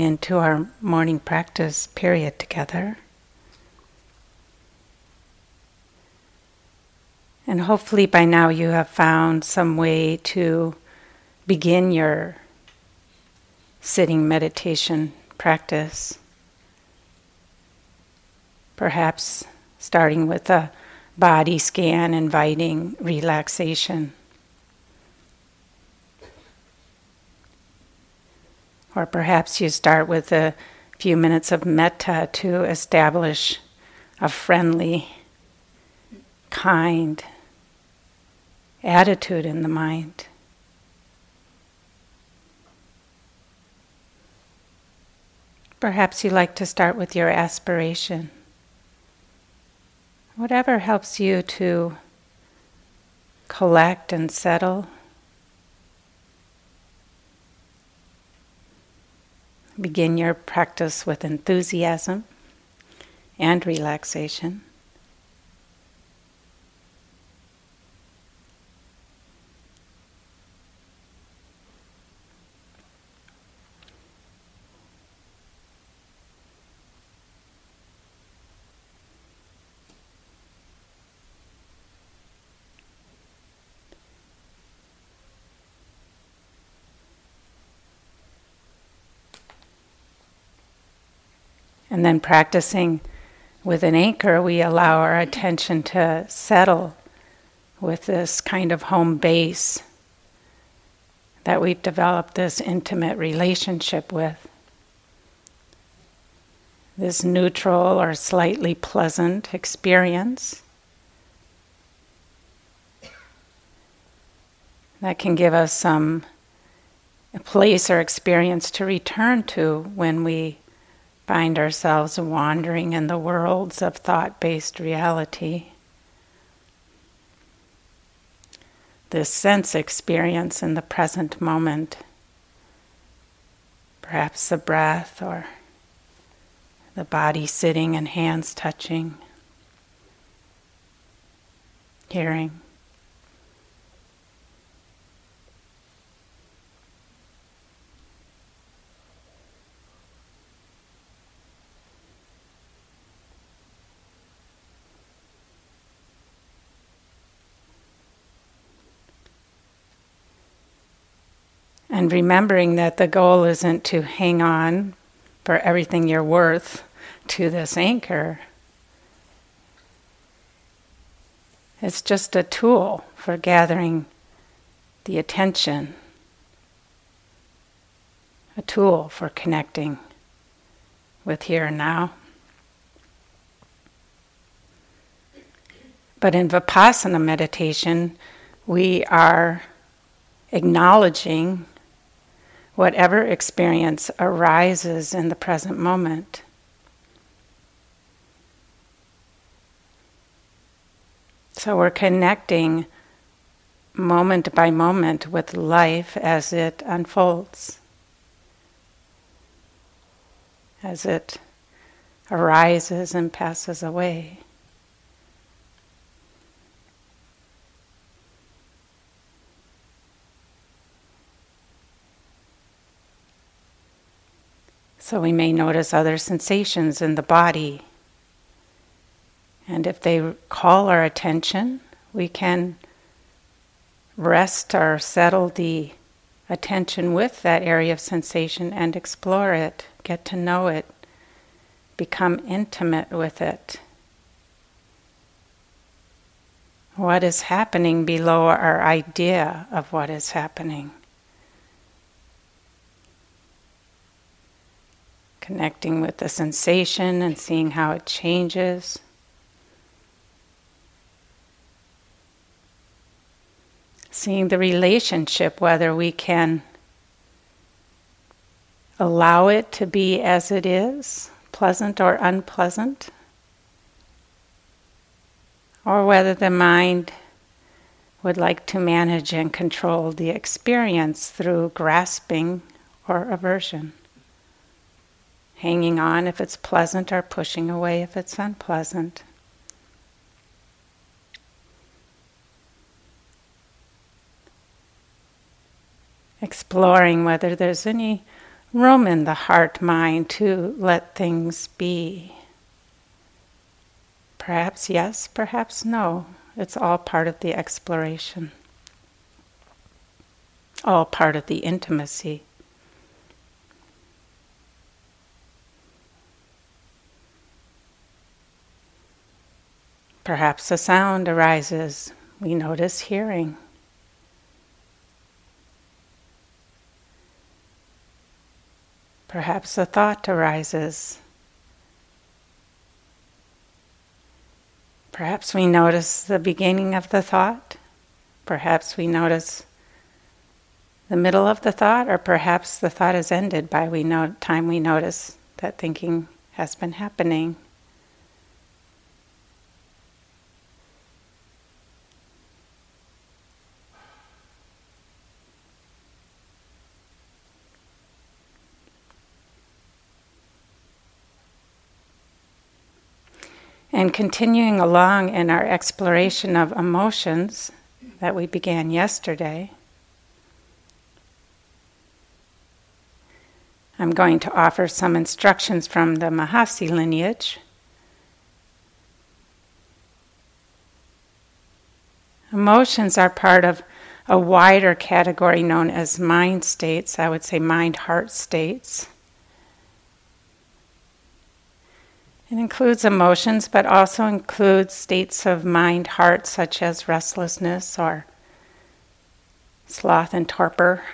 into our morning practice period together. And hopefully by now you have found some way to begin your sitting meditation practice. Perhaps starting with a body scan inviting relaxation. Or perhaps you start with a few minutes of metta to establish a friendly, kind attitude in the mind. Perhaps you like to start with your aspiration. Whatever helps you to collect and settle. Begin your practice with enthusiasm and relaxation. And then practicing with an anchor, we allow our attention to settle with this kind of home base that we've developed this intimate relationship with. This neutral or slightly pleasant experience that can give us some place or experience to return to when we find ourselves wandering in the worlds of thought based reality. This sense experience in the present moment, perhaps the breath or the body sitting and hands touching, hearing. And remembering that the goal isn't to hang on for everything you're worth to this anchor. It's just a tool for gathering the attention, a tool for connecting with here and now. But in Vipassana meditation, we are acknowledging whatever experience arises in the present moment. So we're connecting moment by moment with life as it unfolds, as it arises and passes away. So we may notice other sensations in the body. And if they call our attention, we can rest or settle the attention with that area of sensation and explore it, get to know it, become intimate with it. What is happening below our idea of what is happening? Connecting with the sensation and seeing how it changes. Seeing the relationship, whether we can allow it to be as it is, pleasant or unpleasant, or whether the mind would like to manage and control the experience through grasping or aversion hanging on if it's pleasant or pushing away if it's unpleasant. Exploring whether there's any room in the heart mind to let things be. Perhaps yes, perhaps no. It's all part of the exploration, all part of the intimacy. Perhaps a sound arises, we notice hearing. Perhaps a thought arises. Perhaps we notice the beginning of the thought. Perhaps we notice the middle of the thought, or perhaps the thought is ended by we know time we notice that thinking has been happening. And continuing along in our exploration of emotions that we began yesterday, I'm going to offer some instructions from the Mahasi lineage. Emotions are part of a wider category known as mind states, I would say mind heart states. It includes emotions, but also includes states of mind, heart, such as restlessness or sloth and torpor,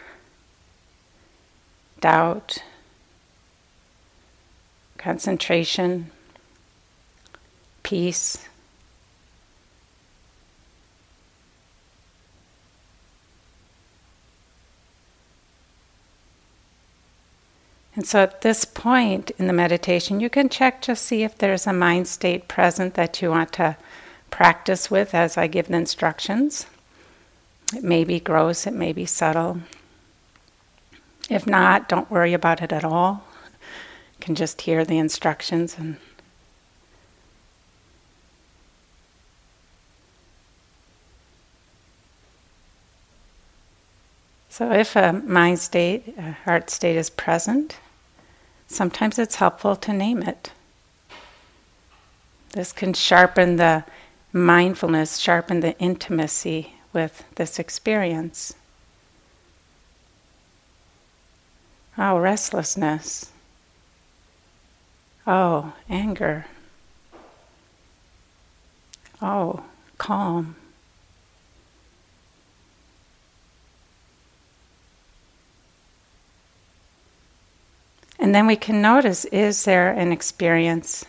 doubt, concentration, peace. And so at this point in the meditation, you can check to see if there's a mind state present that you want to practice with as I give the instructions. It may be gross, it may be subtle. If not, don't worry about it at all. You can just hear the instructions and So, if a mind state, a heart state is present, sometimes it's helpful to name it. This can sharpen the mindfulness, sharpen the intimacy with this experience. Oh, restlessness. Oh, anger. Oh, calm. And then we can notice is there an experience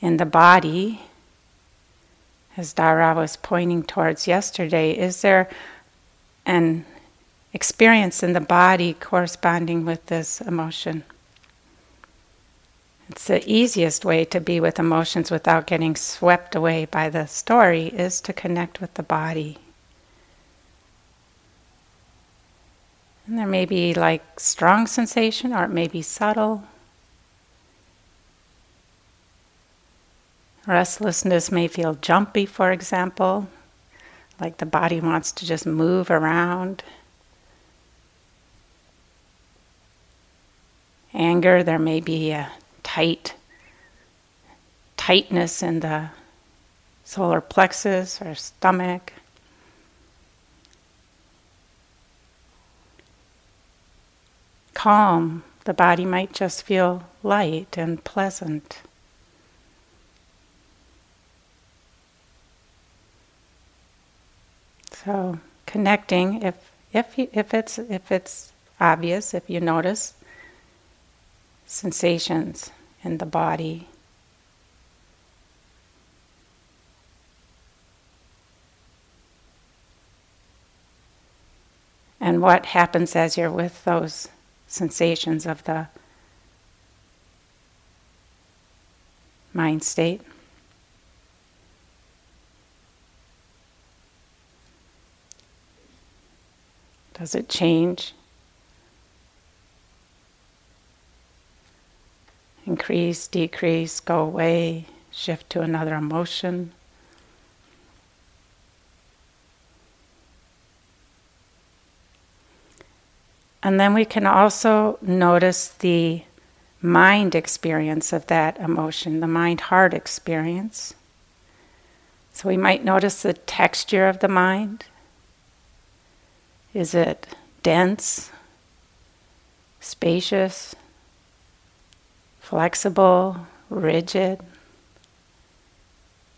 in the body, as Dara was pointing towards yesterday? Is there an experience in the body corresponding with this emotion? It's the easiest way to be with emotions without getting swept away by the story is to connect with the body. And there may be like strong sensation or it may be subtle. Restlessness may feel jumpy, for example, like the body wants to just move around. Anger, there may be a tight tightness in the solar plexus or stomach. Calm, the body might just feel light and pleasant. So connecting, if if if it's if it's obvious, if you notice sensations in the body. And what happens as you're with those sensations of the mind state. Does it change? Increase, decrease, go away, shift to another emotion. And then we can also notice the mind experience of that emotion, the mind heart experience. So we might notice the texture of the mind. Is it dense, spacious, flexible, rigid,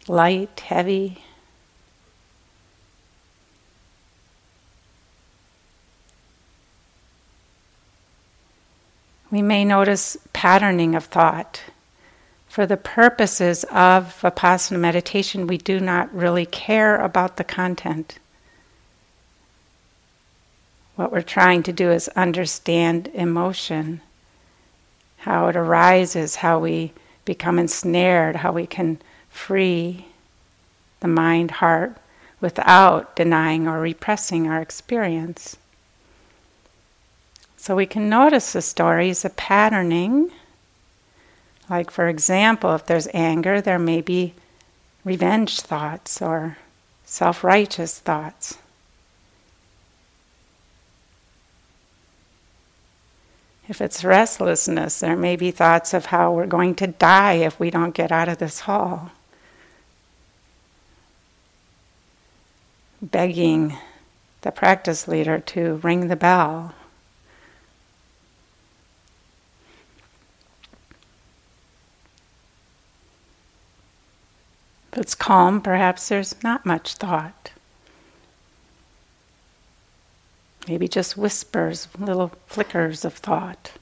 light, heavy? We may notice patterning of thought. For the purposes of Vipassana meditation, we do not really care about the content. What we're trying to do is understand emotion, how it arises, how we become ensnared, how we can free the mind heart without denying or repressing our experience. So we can notice the stories the patterning. Like, for example, if there's anger, there may be revenge thoughts or self righteous thoughts. If it's restlessness, there may be thoughts of how we're going to die if we don't get out of this hall. Begging the practice leader to ring the bell. If it's calm, perhaps there's not much thought. Maybe just whispers, little flickers of thought.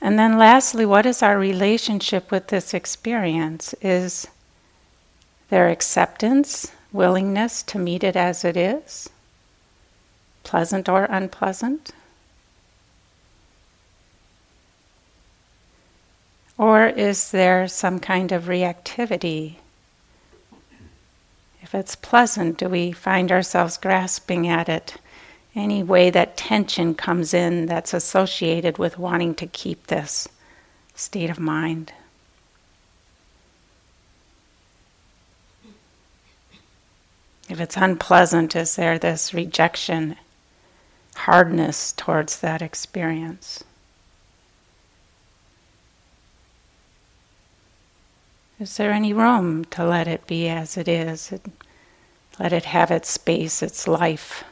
And then, lastly, what is our relationship with this experience? Is there acceptance, willingness to meet it as it is? Pleasant or unpleasant? Or is there some kind of reactivity? If it's pleasant, do we find ourselves grasping at it? Any way that tension comes in that's associated with wanting to keep this state of mind? If it's unpleasant, is there this rejection hardness towards that experience. Is there any room to let it be as it is? Let it have its space, its life.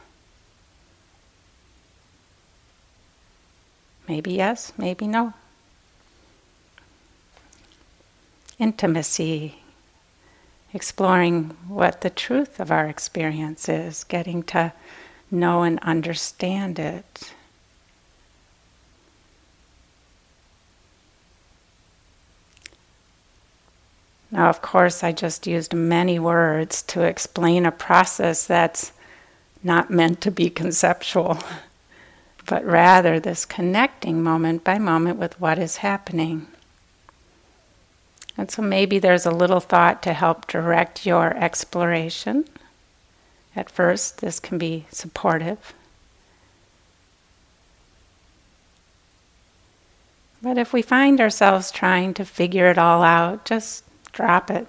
Maybe yes, maybe no. Intimacy, exploring what the truth of our experience is, getting to know and understand it. Now, of course, I just used many words to explain a process that's not meant to be conceptual, but rather this connecting moment by moment with what is happening. And so maybe there's a little thought to help direct your exploration. At first, this can be supportive. But if we find ourselves trying to figure it all out, just drop it.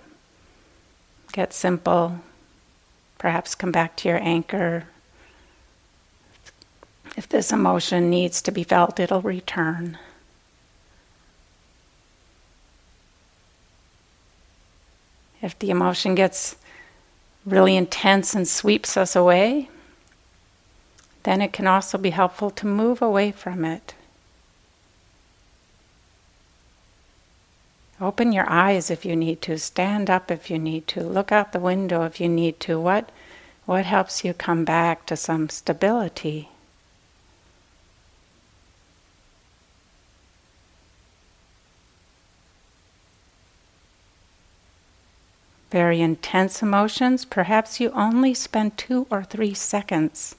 Get simple. Perhaps come back to your anchor. If this emotion needs to be felt, it'll return. If the emotion gets really intense and sweeps us away, then it can also be helpful to move away from it. Open your eyes if you need to, stand up if you need to, look out the window if you need to. What, what helps you come back to some stability? Very intense emotions, perhaps you only spend two or three seconds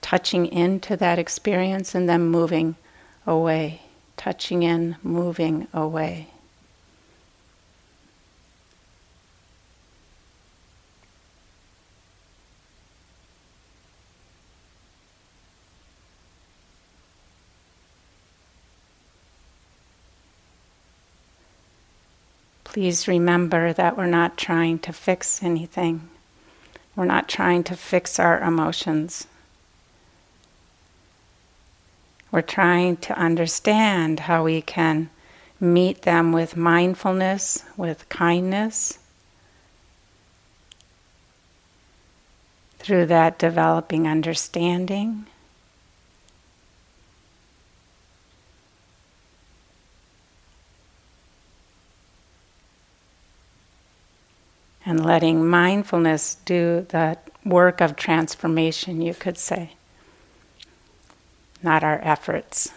touching into that experience and then moving away, touching in, moving away. Please remember that we're not trying to fix anything. We're not trying to fix our emotions. We're trying to understand how we can meet them with mindfulness, with kindness, through that developing understanding. And letting mindfulness do the work of transformation, you could say, not our efforts.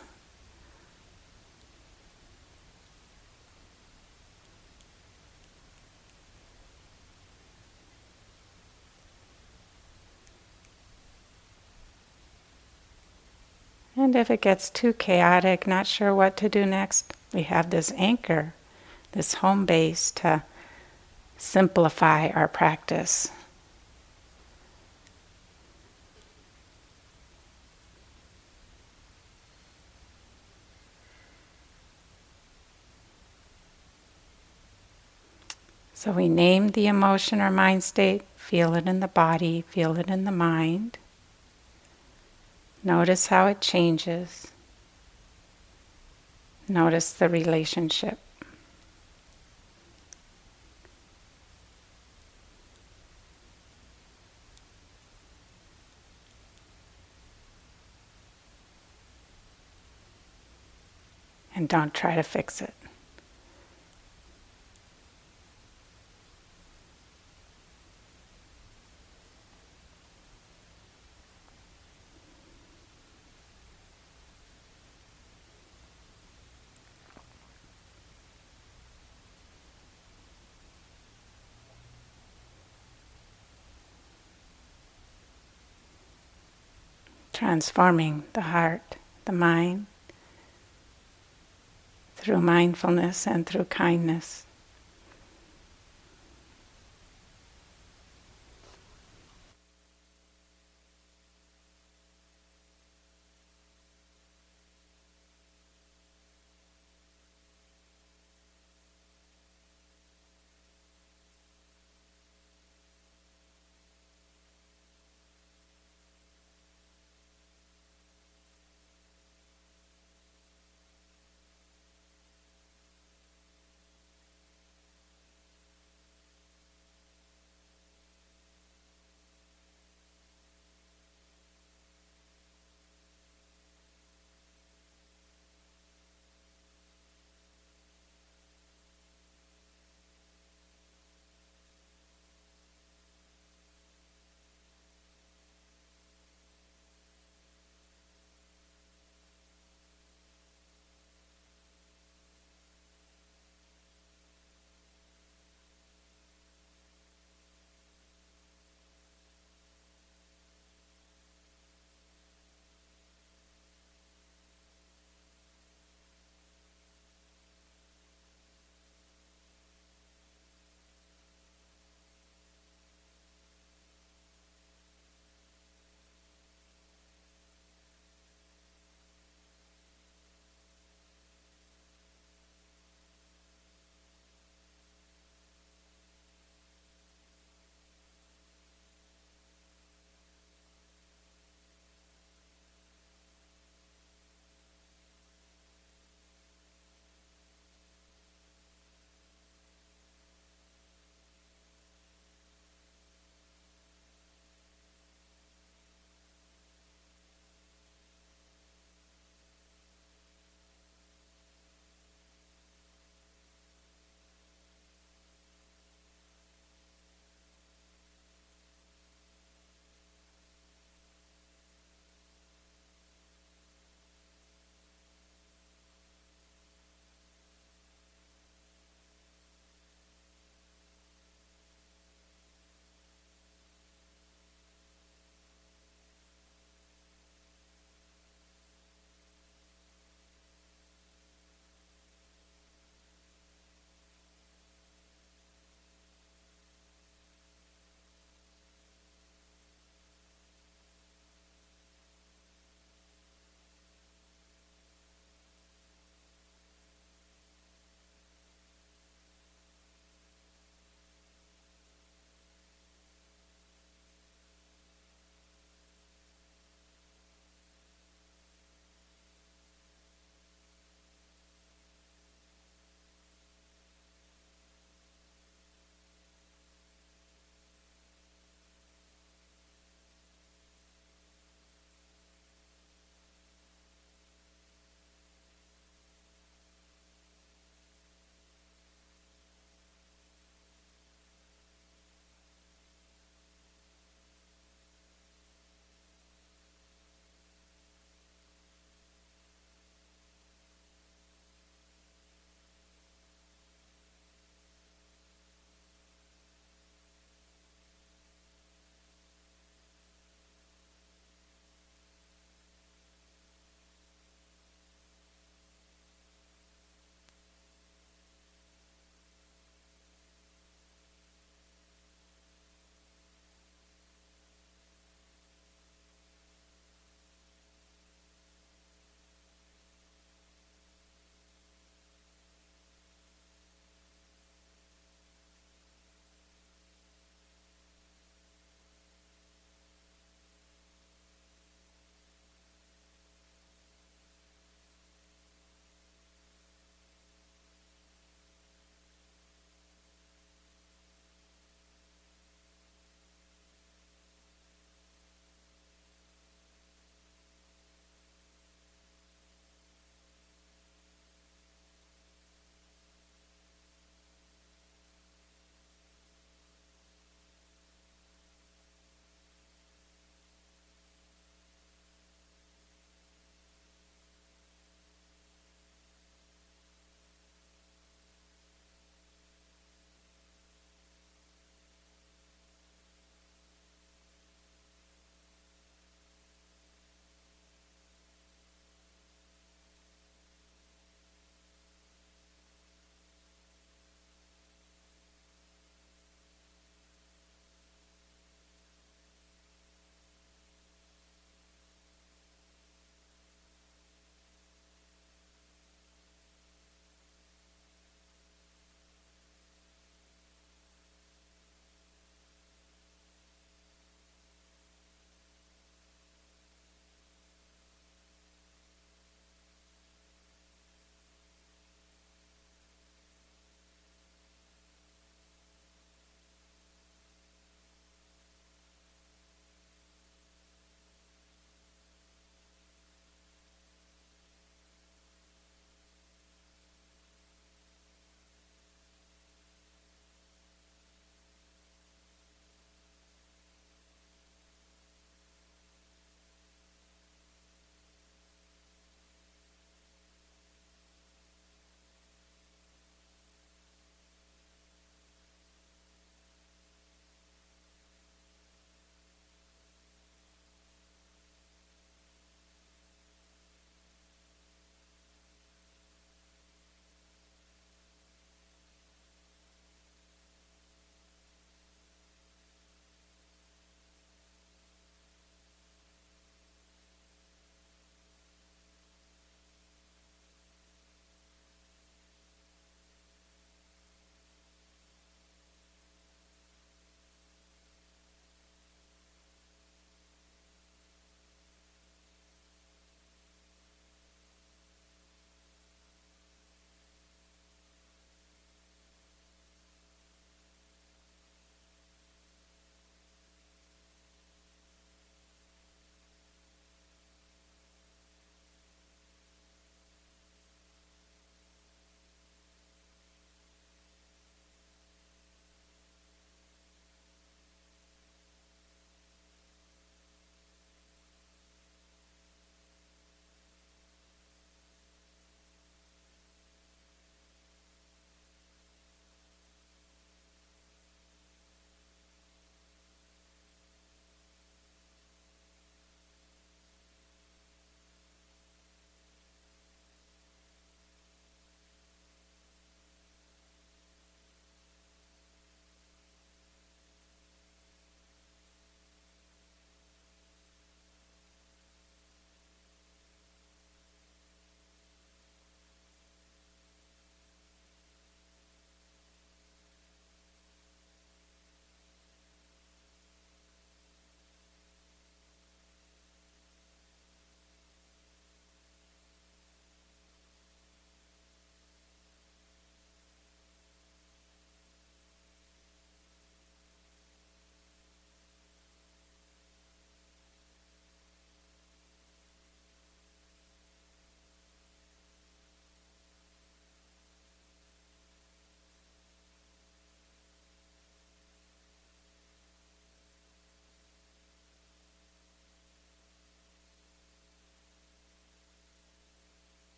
And if it gets too chaotic, not sure what to do next, we have this anchor, this home base to simplify our practice. So we name the emotion or mind state, feel it in the body, feel it in the mind. Notice how it changes. Notice the relationship. Don't try to fix it. transforming the heart, the mind, through mindfulness and through kindness.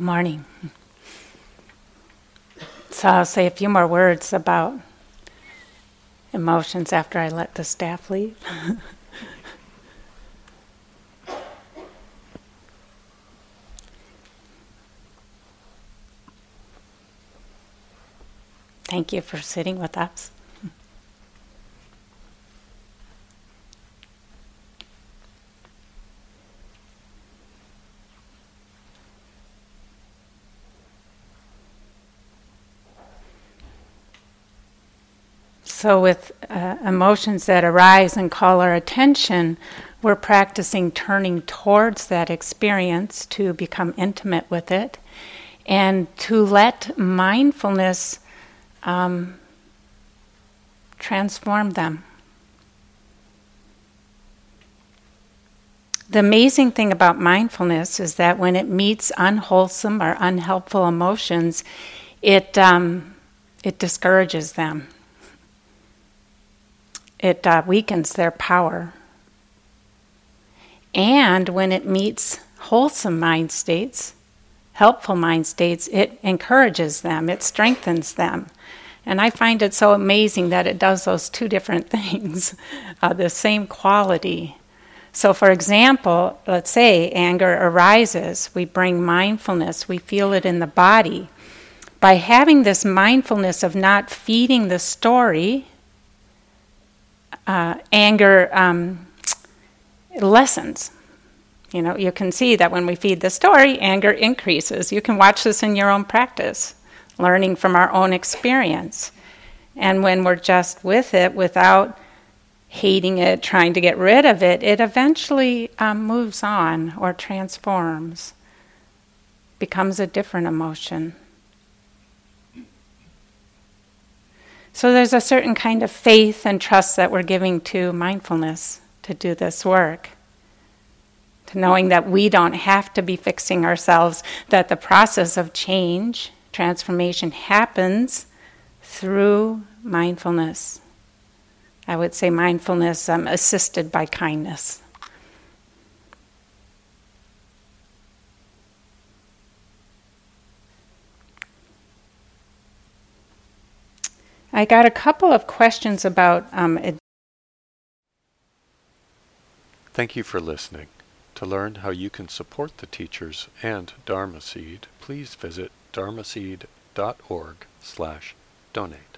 Good morning. So I'll say a few more words about emotions after I let the staff leave. Thank you for sitting with us. So, with uh, emotions that arise and call our attention, we're practicing turning towards that experience to become intimate with it and to let mindfulness um, transform them. The amazing thing about mindfulness is that when it meets unwholesome or unhelpful emotions, it, um, it discourages them it uh, weakens their power. And when it meets wholesome mind states, helpful mind states, it encourages them, it strengthens them. And I find it so amazing that it does those two different things, uh, the same quality. So, for example, let's say anger arises, we bring mindfulness, we feel it in the body. By having this mindfulness of not feeding the story, uh, anger um, lessens. You know, you can see that when we feed the story, anger increases. You can watch this in your own practice, learning from our own experience. And when we're just with it without hating it, trying to get rid of it, it eventually um, moves on or transforms, becomes a different emotion. So there's a certain kind of faith and trust that we're giving to mindfulness to do this work. To knowing that we don't have to be fixing ourselves, that the process of change, transformation happens through mindfulness. I would say mindfulness um, assisted by kindness. I got a couple of questions about. Um, Thank you for listening. To learn how you can support the teachers and Dharma Seed, please visit dharma dharmaseed.org slash donate.